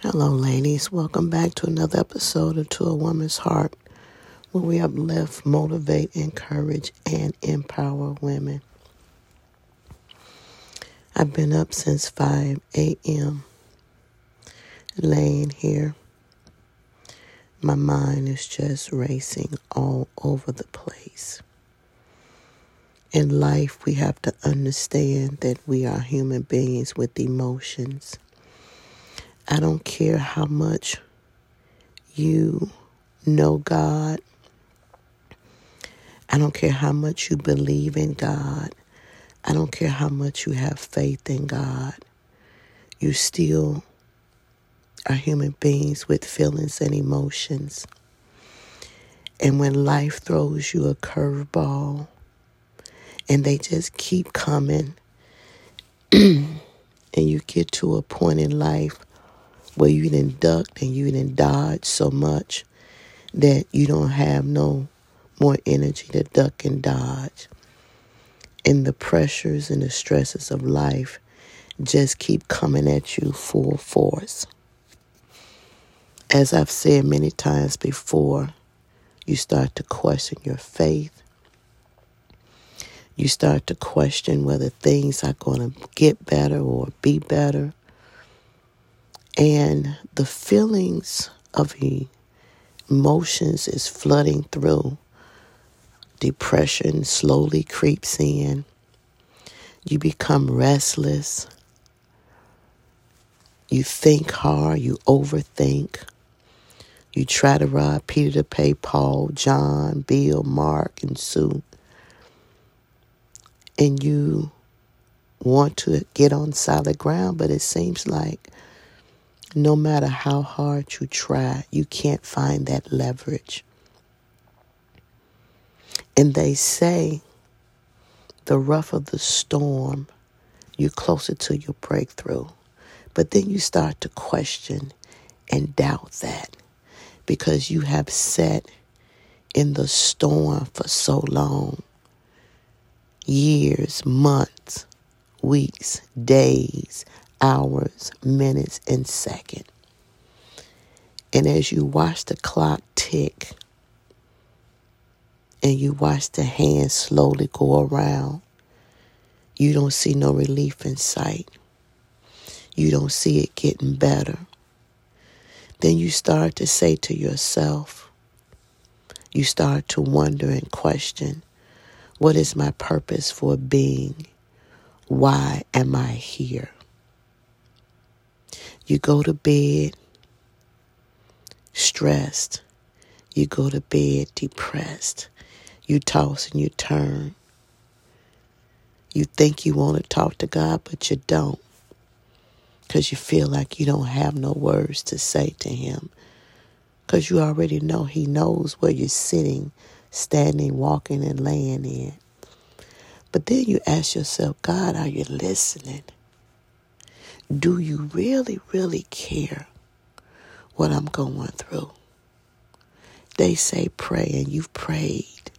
Hello, ladies. Welcome back to another episode of To a Woman's Heart, where we uplift, motivate, encourage, and empower women. I've been up since 5 a.m., laying here. My mind is just racing all over the place. In life, we have to understand that we are human beings with emotions I don't care how much you know God. I don't care how much you believe in God. I don't care how much you have faith in God. You still are human beings with feelings and emotions. And when life throws you a curveball and they just keep coming, and you get to a point in life where you done ducked and you done dodged so much that you don't have no more energy to duck and dodge. And the pressures and the stresses of life just keep coming at you full force. As I've said many times before, you start to question your faith. You start to question whether things are going to get better or be better. And the feelings of emotions is flooding through. Depression slowly creeps in. You become restless. You think hard. You overthink. You try to rob Peter to pay Paul, John, Bill, Mark, and Sue. And you want to get on solid ground, but it seems like no matter how hard you try, you can't find that leverage. And they say the rougher the storm, you're closer to your breakthrough. But then you start to question and doubt that because you have sat in the storm for so long years, months, weeks, days, hours, minutes, and seconds. And as you watch the clock tick and you watch the hands slowly go around, you don't see no relief in sight. You don't see it getting better. Then you start to say to yourself, you start to wonder and question, what is my purpose for being? Why am I here? You go to bed stressed. You go to bed depressed. You toss and you turn. You think you want to talk to God, but you don't. Because you feel like you don't have no words to say to Him. Because you already know He knows where you're sitting, standing, walking, and laying in. But then you ask yourself, God, are you listening? Do you really, really care what I'm going through? They say pray, and you've prayed.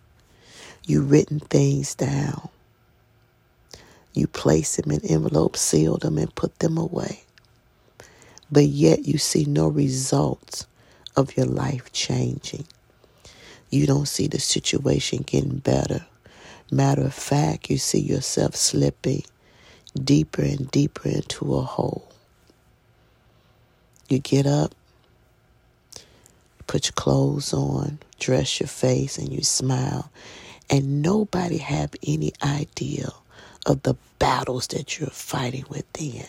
You've written things down. You place them in envelopes, sealed them, and put them away. But yet you see no results of your life changing. You don't see the situation getting better. Matter of fact, you see yourself slipping deeper and deeper into a hole. You get up, put your clothes on, dress your face, and you smile. And nobody have any idea of the battles that you're fighting within.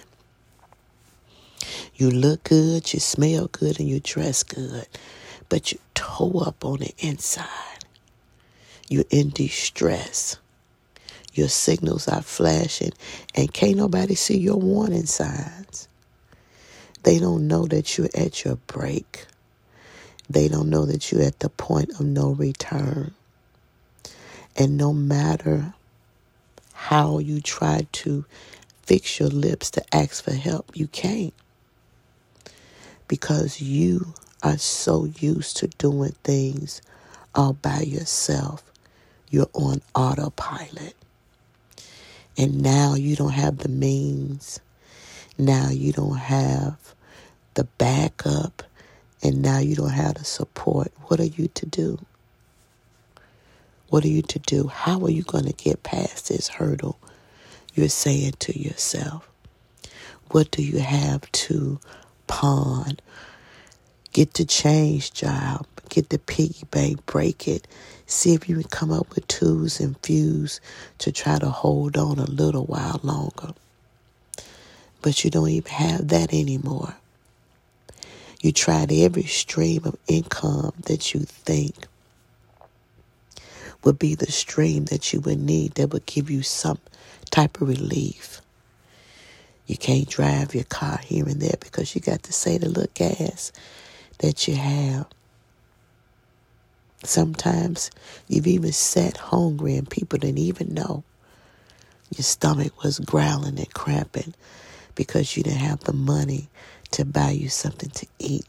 You look good, you smell good, and you dress good, but you toe up on the inside. You're in distress. Your signals are flashing, and can't nobody see your warning signs. They don't know that you're at your break. They don't know that you're at the point of no return. And no matter how you try to fix your lips to ask for help, you can't. Because you are so used to doing things all by yourself. You're on autopilot. And now you don't have the means. Now you don't have the backup, and now you don't have the support. What are you to do? What are you to do? How are you going to get past this hurdle? You're saying to yourself, what do you have to pawn? Get the change job. Get the piggy bank. Break it. See if you can come up with tools and fuse to try to hold on a little while longer. But you don't even have that anymore. You tried every stream of income that you think would be the stream that you would need that would give you some type of relief. You can't drive your car here and there because you got to save the little gas that you have. Sometimes you've even sat hungry and people didn't even know. Your stomach was growling and cramping because you didn't have the money to buy you something to eat.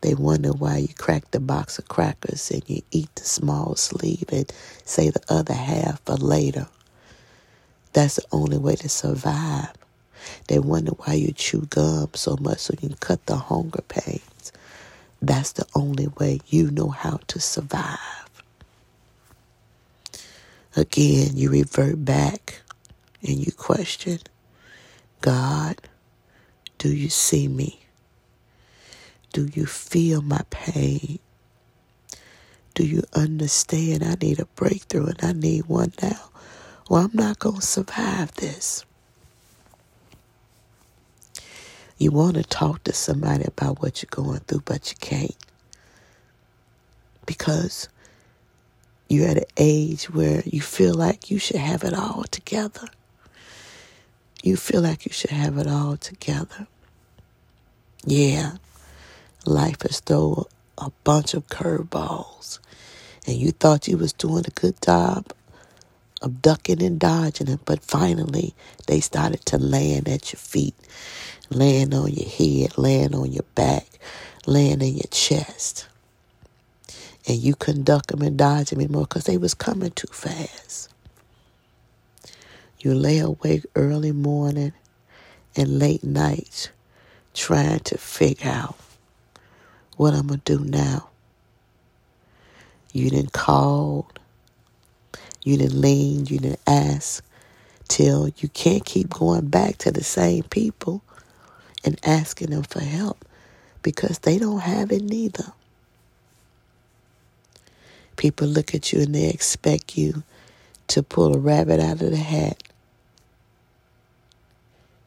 They wonder why you crack the box of crackers and you eat the small sleeve and say the other half for later. That's the only way to survive. They wonder why you chew gum so much so you can cut the hunger pains. That's the only way you know how to survive. Again, you revert back and you question God, do you see me? Do you feel my pain? Do you understand I need a breakthrough and I need one now? Well, I'm not going to survive this. You want to talk to somebody about what you're going through, but you can't. Because you're at an age where you feel like you should have it all together. You feel like you should have it all together. Yeah, life has thrown a bunch of curveballs, and you thought you was doing a good job of ducking and dodging it, but finally they started to land at your feet, land on your head, land on your back, land in your chest. And you couldn't duck them and dodge them anymore because they was coming too fast. You lay awake early morning and late nights trying to figure out what I'm going to do now. You didn't call. You didn't lean. You didn't ask till you can't keep going back to the same people and asking them for help because they don't have it neither. People look at you and they expect you to pull a rabbit out of the hat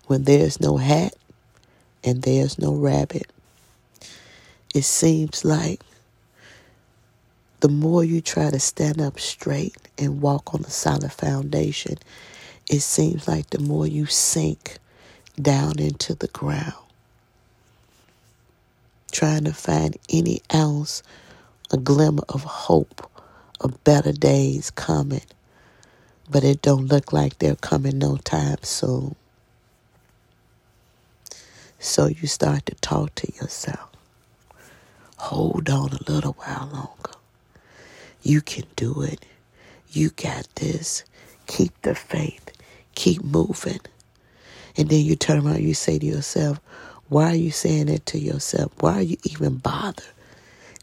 when there's no hat and there's no rabbit. It seems like the more you try to stand up straight and walk on a solid foundation, it seems like the more you sink down into the ground. Trying to find any ounce, a glimmer of hope of better days coming but it don't look like they're coming no time soon. So you start to talk to yourself. Hold on a little while longer. You can do it. You got this. Keep the faith. Keep moving. And then you turn around you say to yourself, why are you saying that to yourself? Why are you even bothered?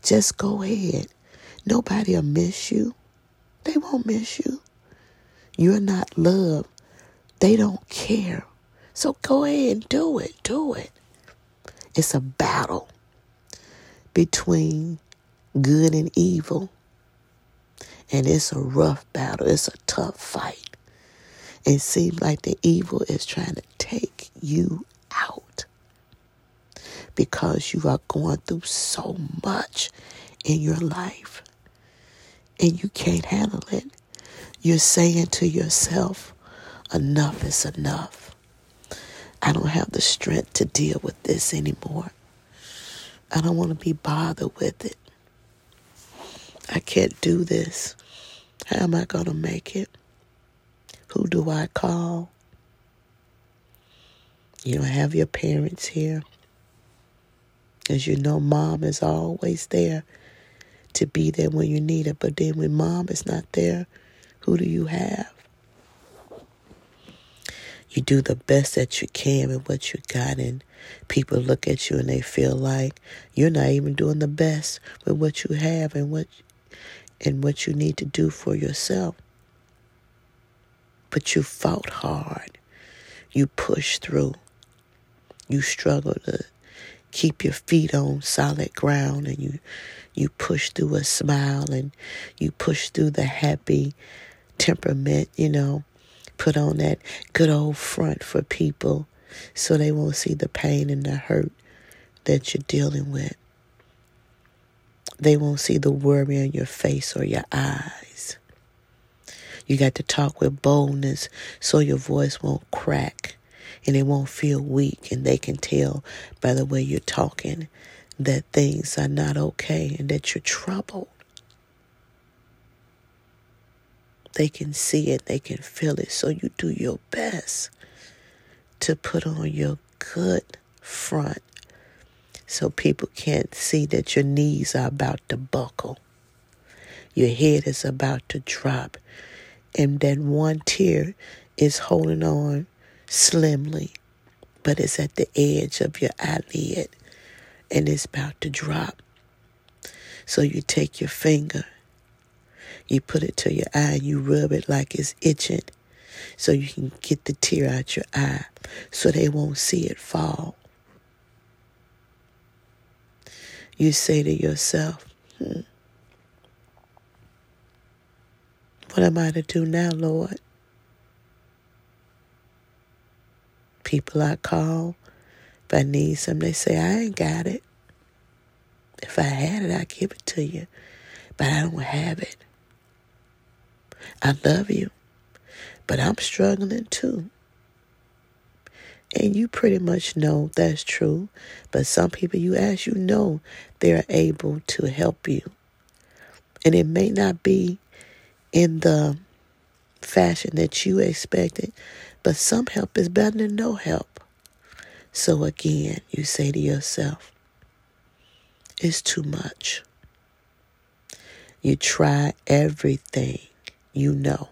Just go ahead. Nobody will miss you. They won't miss you. You're not loved. They don't care. So go ahead and do it. Do it. It's a battle between good and evil. And it's a rough battle. It's a tough fight. It seems like the evil is trying to take you out because you are going through so much in your life and you can't handle it. You're saying to yourself, enough is enough. I don't have the strength to deal with this anymore. I don't want to be bothered with it. I can't do this. How am I going to make it? Do I call? You don't have your parents here. As you know, mom is always there to be there when you need it. But then when mom is not there, who do you have? You do the best that you can with what you got, and people look at you and they feel like you're not even doing the best with what you have and what and what you need to do for yourself. But you fought hard. You pushed through. You struggled to keep your feet on solid ground and you you push through a smile and you push through the happy temperament, you know, put on that good old front for people so they won't see the pain and the hurt that you're dealing with. They won't see the worry on your face or your eyes. You got to talk with boldness so your voice won't crack and it won't feel weak. And they can tell by the way you're talking that things are not okay and that you're troubled. They can see it, they can feel it. So you do your best to put on your good front so people can't see that your knees are about to buckle. Your head is about to drop, and that one tear is holding on slimly, but it's at the edge of your eyelid and it's about to drop. So you take your finger, you put it to your eye, and you rub it like it's itching so you can get the tear out your eye so they won't see it fall. You say to yourself, hmm, What am I to do now, Lord? People I call, if I need something, they say, I ain't got it. If I had it, I'd give it to you. But I don't have it. I love you, but I'm struggling too. And you pretty much know that's true. But some people you ask, you know they're able to help you. And it may not be in the fashion that you expected, but some help is better than no help. So again, you say to yourself, it's too much. You try everything you know,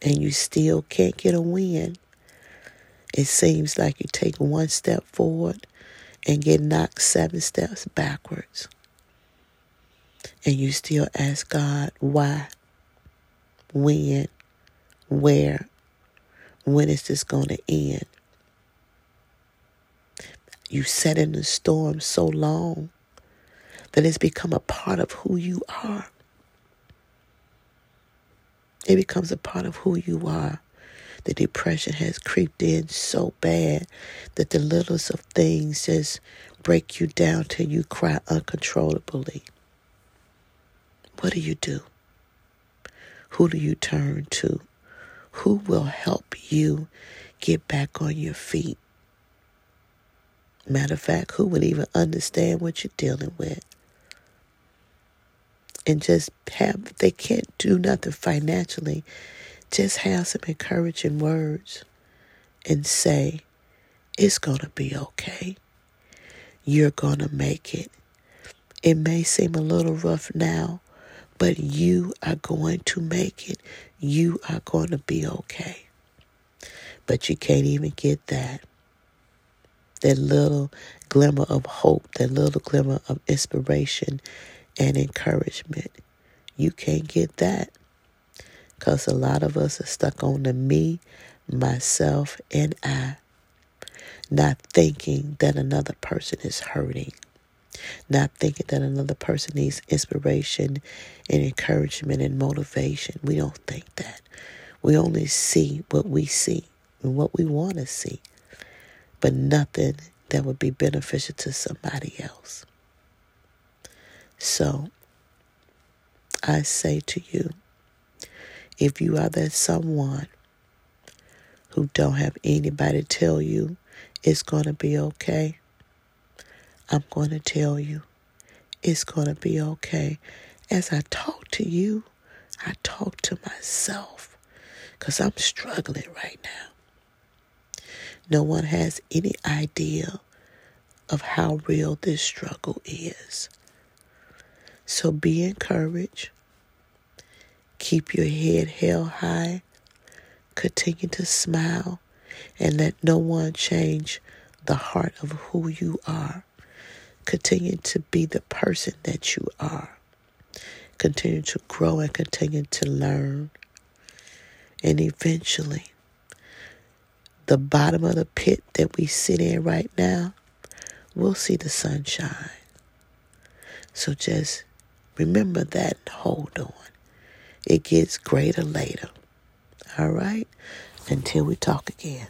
and you still can't get a win. It seems like you take one step forward and get knocked seven steps backwards. And you still ask God, why? When? Where? When is this going to end? You sat in the storm so long that it's become a part of who you are. It becomes a part of who you are. The depression has creeped in so bad that the littlest of things just break you down till you cry uncontrollably. What do you do? Who do you turn to? Who will help you get back on your feet? Matter of fact, who would even understand what you're dealing with? And just have, they can't do nothing financially. Just have some encouraging words and say, it's going to be okay. You're going to make it. It may seem a little rough now, but you are going to make it. You are going to be okay. But you can't even get that. That little glimmer of hope, that little glimmer of inspiration and encouragement. You can't get that because a lot of us are stuck on the me, myself, and I, not thinking that another person is hurting not thinking that another person needs inspiration and encouragement and motivation. We don't think that. We only see what we see and what we want to see, but nothing that would be beneficial to somebody else. So, I say to you, if you are that someone who don't have anybody tell you it's going to be okay, I'm going to tell you it's going to be okay. As I talk to you, I talk to myself because I'm struggling right now. No one has any idea of how real this struggle is. So be encouraged. Keep your head held high. Continue to smile and let no one change the heart of who you are. Continue to be the person that you are. Continue to grow and continue to learn. And eventually, the bottom of the pit that we sit in right now, we'll see the sunshine. So just remember that and hold on. It gets greater later. All right? Until we talk again.